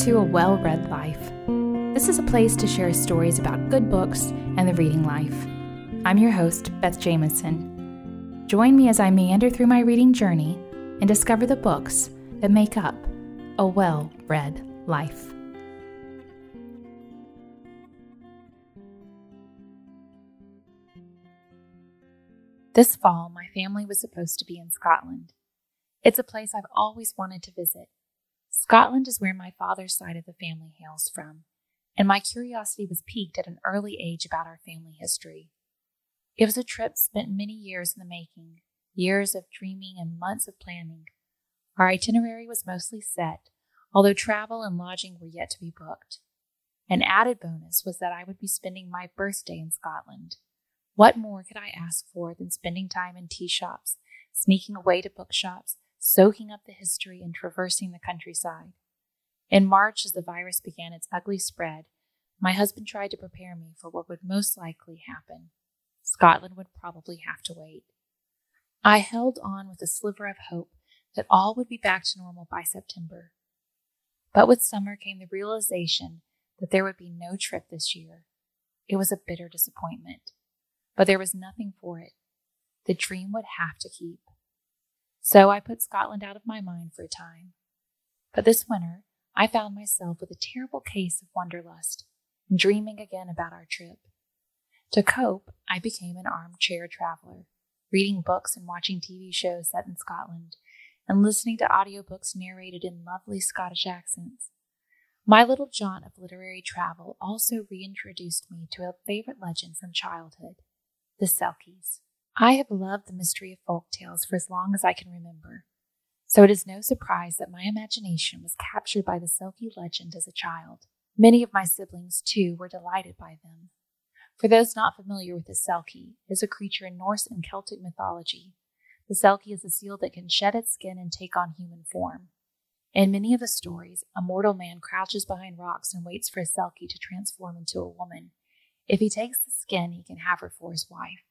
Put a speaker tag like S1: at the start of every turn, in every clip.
S1: To A Well Read Life. This is a place to share stories about good books and the reading life. I'm your host, Beth Jamison. Join me as I meander through my reading journey and discover the books that make up a well read life. This fall, my family was supposed to be in Scotland. It's a place I've always wanted to visit Scotland is where my father's side of the family hails from, and my curiosity was piqued at an early age about our family history. It was a trip spent many years in the making, years of dreaming and months of planning. Our itinerary was mostly set, although travel and lodging were yet to be booked. An added bonus was that I would be spending my birthday in Scotland. What more could I ask for than spending time in tea shops, sneaking away to bookshops, soaking up the history and traversing the countryside. In March, as the virus began its ugly spread, my husband tried to prepare me for what would most likely happen. Scotland would probably have to wait. I held on with a sliver of hope that all would be back to normal by September. But with summer came the realization that there would be no trip this year. It was a bitter disappointment, but there was nothing for it. The dream would have to keep. So I put Scotland out of my mind for a time. But this winter, I found myself with a terrible case of wanderlust and dreaming again about our trip. To cope, I became an armchair traveler, reading books and watching TV shows set in Scotland, and listening to audiobooks narrated in lovely Scottish accents. My little jaunt of literary travel also reintroduced me to a favorite legend from childhood the Selkies. I have loved the mystery of folk tales for as long as I can remember, so it is no surprise that my imagination was captured by the Selkie legend as a child. Many of my siblings, too, were delighted by them. For those not familiar with the Selkie, it is a creature in Norse and Celtic mythology. The Selkie is a seal that can shed its skin and take on human form. In many of the stories, a mortal man crouches behind rocks and waits for a Selkie to transform into a woman. If he takes the skin, he can have her for his wife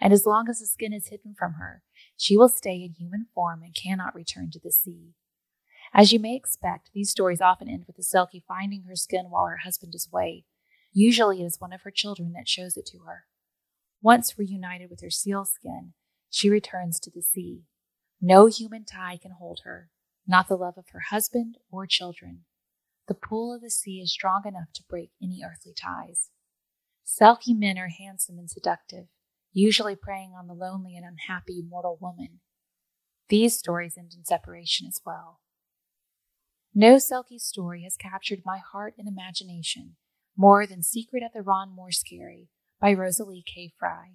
S1: and as long as the skin is hidden from her, she will stay in human form and cannot return to the sea. As you may expect, these stories often end with the Selkie finding her skin while her husband is away. Usually it is one of her children that shows it to her. Once reunited with her seal skin, she returns to the sea. No human tie can hold her, not the love of her husband or children. The pull of the sea is strong enough to break any earthly ties. Selkie men are handsome and seductive usually preying on the lonely and unhappy mortal woman. These stories end in separation as well. No Selkie story has captured my heart and imagination more than Secret of the Ron Mor Skerry by Rosalie K. Fry,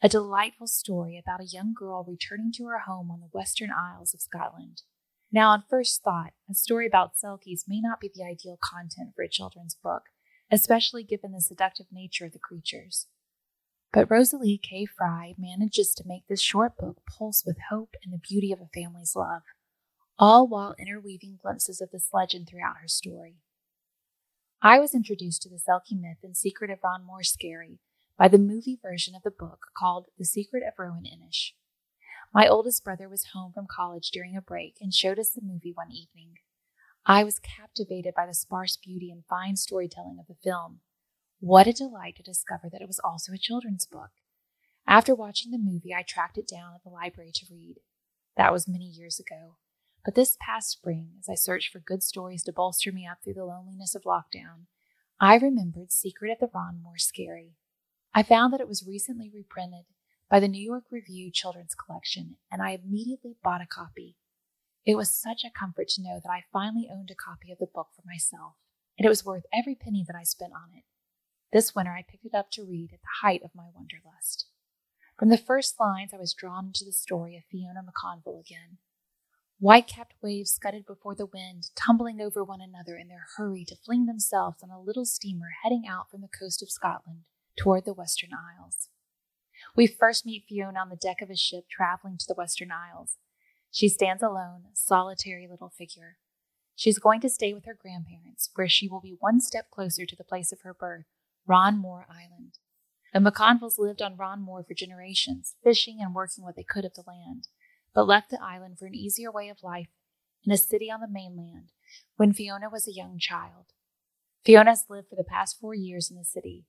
S1: a delightful story about a young girl returning to her home on the Western Isles of Scotland. Now, on first thought, a story about Selkies may not be the ideal content for a children's book, especially given the seductive nature of the creatures. But Rosalie K. Fry manages to make this short book pulse with hope and the beauty of a family's love, all while interweaving glimpses of this legend throughout her story. I was introduced to the Selkie myth and secret of Ron Mor Skerry by the movie version of the book called The Secret of Roan Inish. My oldest brother was home from college during a break and showed us the movie one evening. I was captivated by the sparse beauty and fine storytelling of the film what a delight to discover that it was also a children's book. After watching the movie, I tracked it down at the library to read. That was many years ago. But this past spring, as I searched for good stories to bolster me up through the loneliness of lockdown, I remembered Secret of the Ron Skerry. I found that it was recently reprinted by the New York Review Children's Collection, and I immediately bought a copy. It was such a comfort to know that I finally owned a copy of the book for myself, and it was worth every penny that I spent on it. This winter I picked it up to read at the height of my wanderlust. From the first lines, I was drawn into the story of Fiona McConville again. White capped waves scudded before the wind, tumbling over one another in their hurry to fling themselves on a little steamer heading out from the coast of Scotland toward the Western Isles. We first meet Fiona on the deck of a ship traveling to the Western Isles. She stands alone, a solitary little figure. She's going to stay with her grandparents, where she will be one step closer to the place of her birth Ron Mor Island. The McConvilles lived on Ron Ronmore for generations, fishing and working what they could of the land, but left the island for an easier way of life in a city on the mainland when Fiona was a young child. Fiona has lived for the past four years in the city.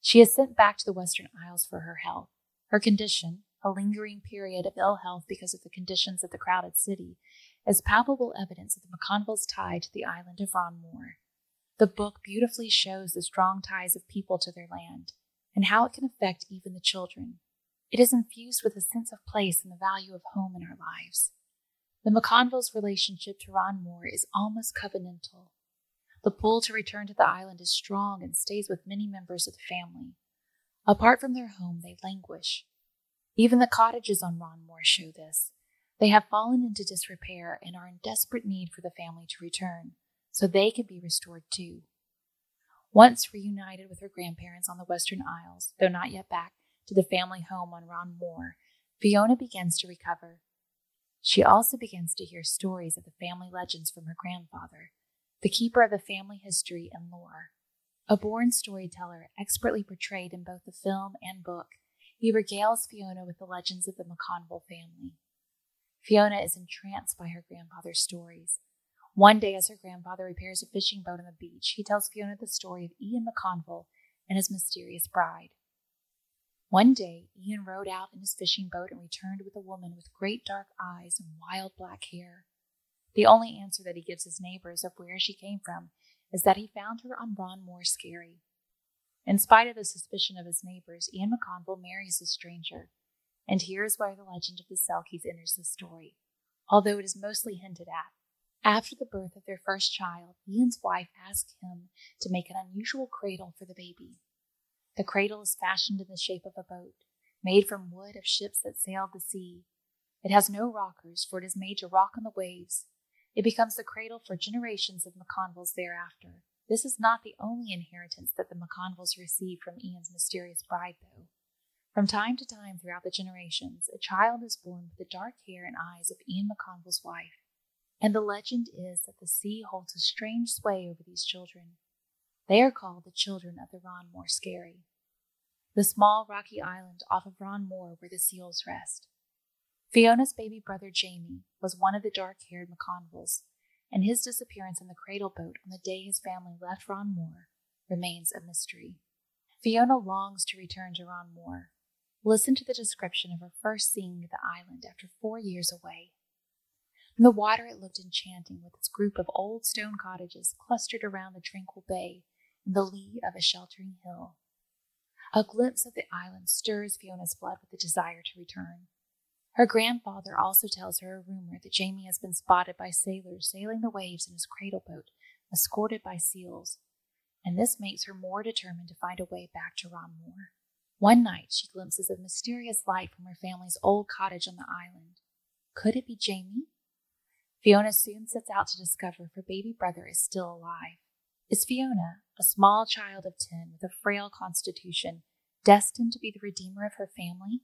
S1: She is sent back to the Western Isles for her health. Her condition, a lingering period of ill health because of the conditions of the crowded city, is palpable evidence of the McConvilles' tie to the island of Ron Ronmore. The book beautifully shows the strong ties of people to their land and how it can affect even the children. It is infused with a sense of place and the value of home in our lives. The McConvilles' relationship to Ron Ronmore is almost covenantal. The pull to return to the island is strong and stays with many members of the family. Apart from their home, they languish. Even the cottages on Ron Ronmore show this. They have fallen into disrepair and are in desperate need for the family to return, so they can be restored too. Once reunited with her grandparents on the Western Isles, though not yet back to the family home on Ron Mor, Fiona begins to recover. She also begins to hear stories of the family legends from her grandfather, the keeper of the family history and lore. A born storyteller, expertly portrayed in both the film and book, he regales Fiona with the legends of the McConville family. Fiona is entranced by her grandfather's stories. One day, as her grandfather repairs a fishing boat on the beach, he tells Fiona the story of Ian McConville and his mysterious bride. One day, Ian rowed out in his fishing boat and returned with a woman with great dark eyes and wild black hair. The only answer that he gives his neighbors of where she came from is that he found her on Ron Mor Skerry. In spite of the suspicion of his neighbors, Ian McConville marries the stranger, and here is where the legend of the Selkies enters the story, although it is mostly hinted at. After the birth of their first child, Ian's wife asked him to make an unusual cradle for the baby. The cradle is fashioned in the shape of a boat, made from wood of ships that sailed the sea. It has no rockers, for it is made to rock on the waves. It becomes the cradle for generations of McConvilles thereafter. This is not the only inheritance that the McConvilles received from Ian's mysterious bride, though. From time to time throughout the generations, a child is born with the dark hair and eyes of Ian McConville's wife, and the legend is that the sea holds a strange sway over these children. They are called the children of the Ron Ronmore Skerry, the small rocky island off of Ron Ronmore where the seals rest. Fiona's baby brother Jamie was one of the dark haired McConvilles and his disappearance in the cradle boat on the day his family left Ron Ronmore remains a mystery. Fiona longs to return to Ron Ronmore. Listen to the description of her first seeing the island after four years away. From the water it looked enchanting with its group of old stone cottages clustered around the tranquil bay in the lee of a sheltering hill. A glimpse of the island stirs Fiona's blood with the desire to return. Her grandfather also tells her a rumor that Jamie has been spotted by sailors sailing the waves in his cradle boat, escorted by seals, and this makes her more determined to find a way back to Ron Mor. One night she glimpses a mysterious light from her family's old cottage on the island. Could it be Jamie? Fiona soon sets out to discover if her baby brother is still alive. Is Fiona, a small child of ten with a frail constitution, destined to be the redeemer of her family?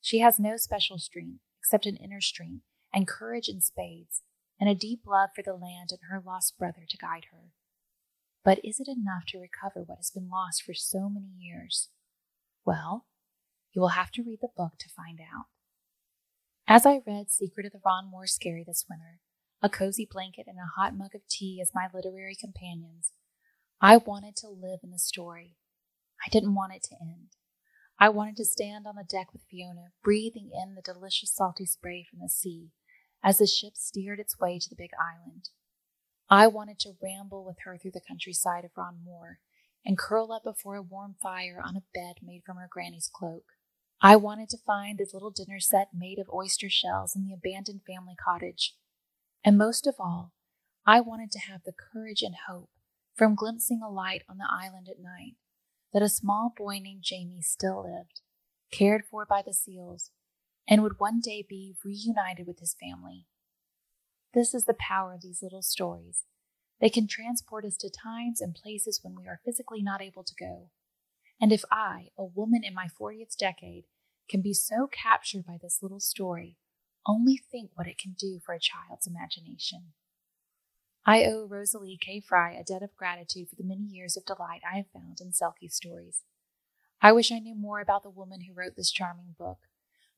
S1: She has no special strength except an inner strength and courage in spades, and a deep love for the land and her lost brother to guide her. But is it enough to recover what has been lost for so many years? Well, you will have to read the book to find out. As I read Secret of the Ron Mor Skerry this winter, a cozy blanket and a hot mug of tea as my literary companions, I wanted to live in the story. I didn't want it to end. I wanted to stand on the deck with Fiona, breathing in the delicious salty spray from the sea as the ship steered its way to the big island. I wanted to ramble with her through the countryside of Ron Mor and curl up before a warm fire on a bed made from her granny's cloak. I wanted to find this little dinner set made of oyster shells in the abandoned family cottage. And most of all, I wanted to have the courage and hope from glimpsing a light on the island at night that a small boy named Jamie still lived, cared for by the seals, and would one day be reunited with his family. This is the power of these little stories. They can transport us to times and places when we are physically not able to go. And if I, a woman in my 40th decade, can be so captured by this little story, only think what it can do for a child's imagination. I owe Rosalie K. Fry a debt of gratitude for the many years of delight I have found in Selkie stories. I wish I knew more about the woman who wrote this charming book,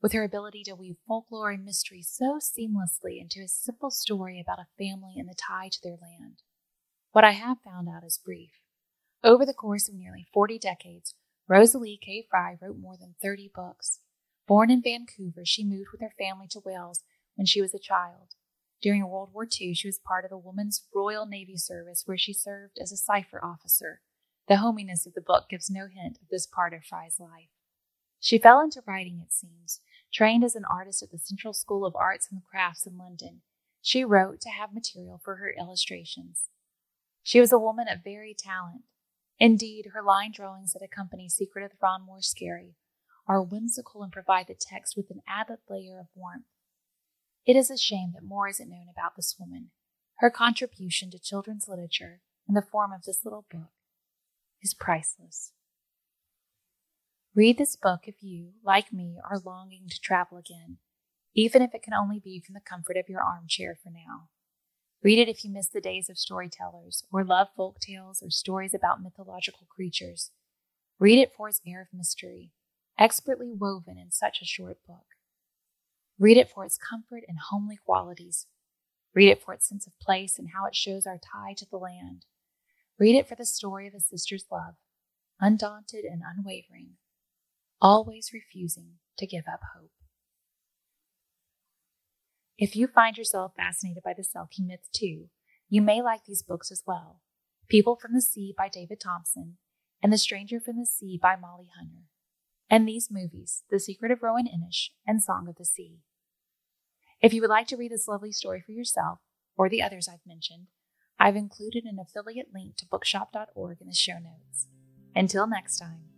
S1: with her ability to weave folklore and mystery so seamlessly into a simple story about a family and the tie to their land. What I have found out is brief. Over the course of nearly 40 decades, Rosalie K. Fry wrote more than 30 books. Born in Vancouver, she moved with her family to Wales when she was a child. During World War II, she was part of the Women's Royal Navy Service, where she served as a cipher officer. The hominess of the book gives no hint of this part of Fry's life. She fell into writing, it seems, Trained as an artist at the Central School of Arts and Crafts in London, she wrote to have material for her illustrations. She was a woman of varied talent. Indeed, her line drawings that accompany Secret of the Ron Mor Skerry are whimsical and provide the text with an added layer of warmth. It is a shame that more isn't known about this woman. Her contribution to children's literature in the form of this little book is priceless. Read this book if you, like me, are longing to travel again, even if it can only be from the comfort of your armchair for now. Read it if you miss the days of storytellers, or love folk tales or stories about mythological creatures. Read it for its air of mystery, expertly woven in such a short book. Read it for its comfort and homely qualities. Read it for its sense of place and how it shows our tie to the land. Read it for the story of a sister's love, undaunted and unwavering, always refusing to give up hope. If you find yourself fascinated by the Selkie myth too, you may like these books as well People from the Sea by David Thomson and The Stranger from the Sea by Mollie Hunter, and these movies, The Secret of Roan Inish and Song of the Sea. If you would like to read this lovely story for yourself, or the others I've mentioned, I've included an affiliate link to bookshop.org in the show notes. Until next time.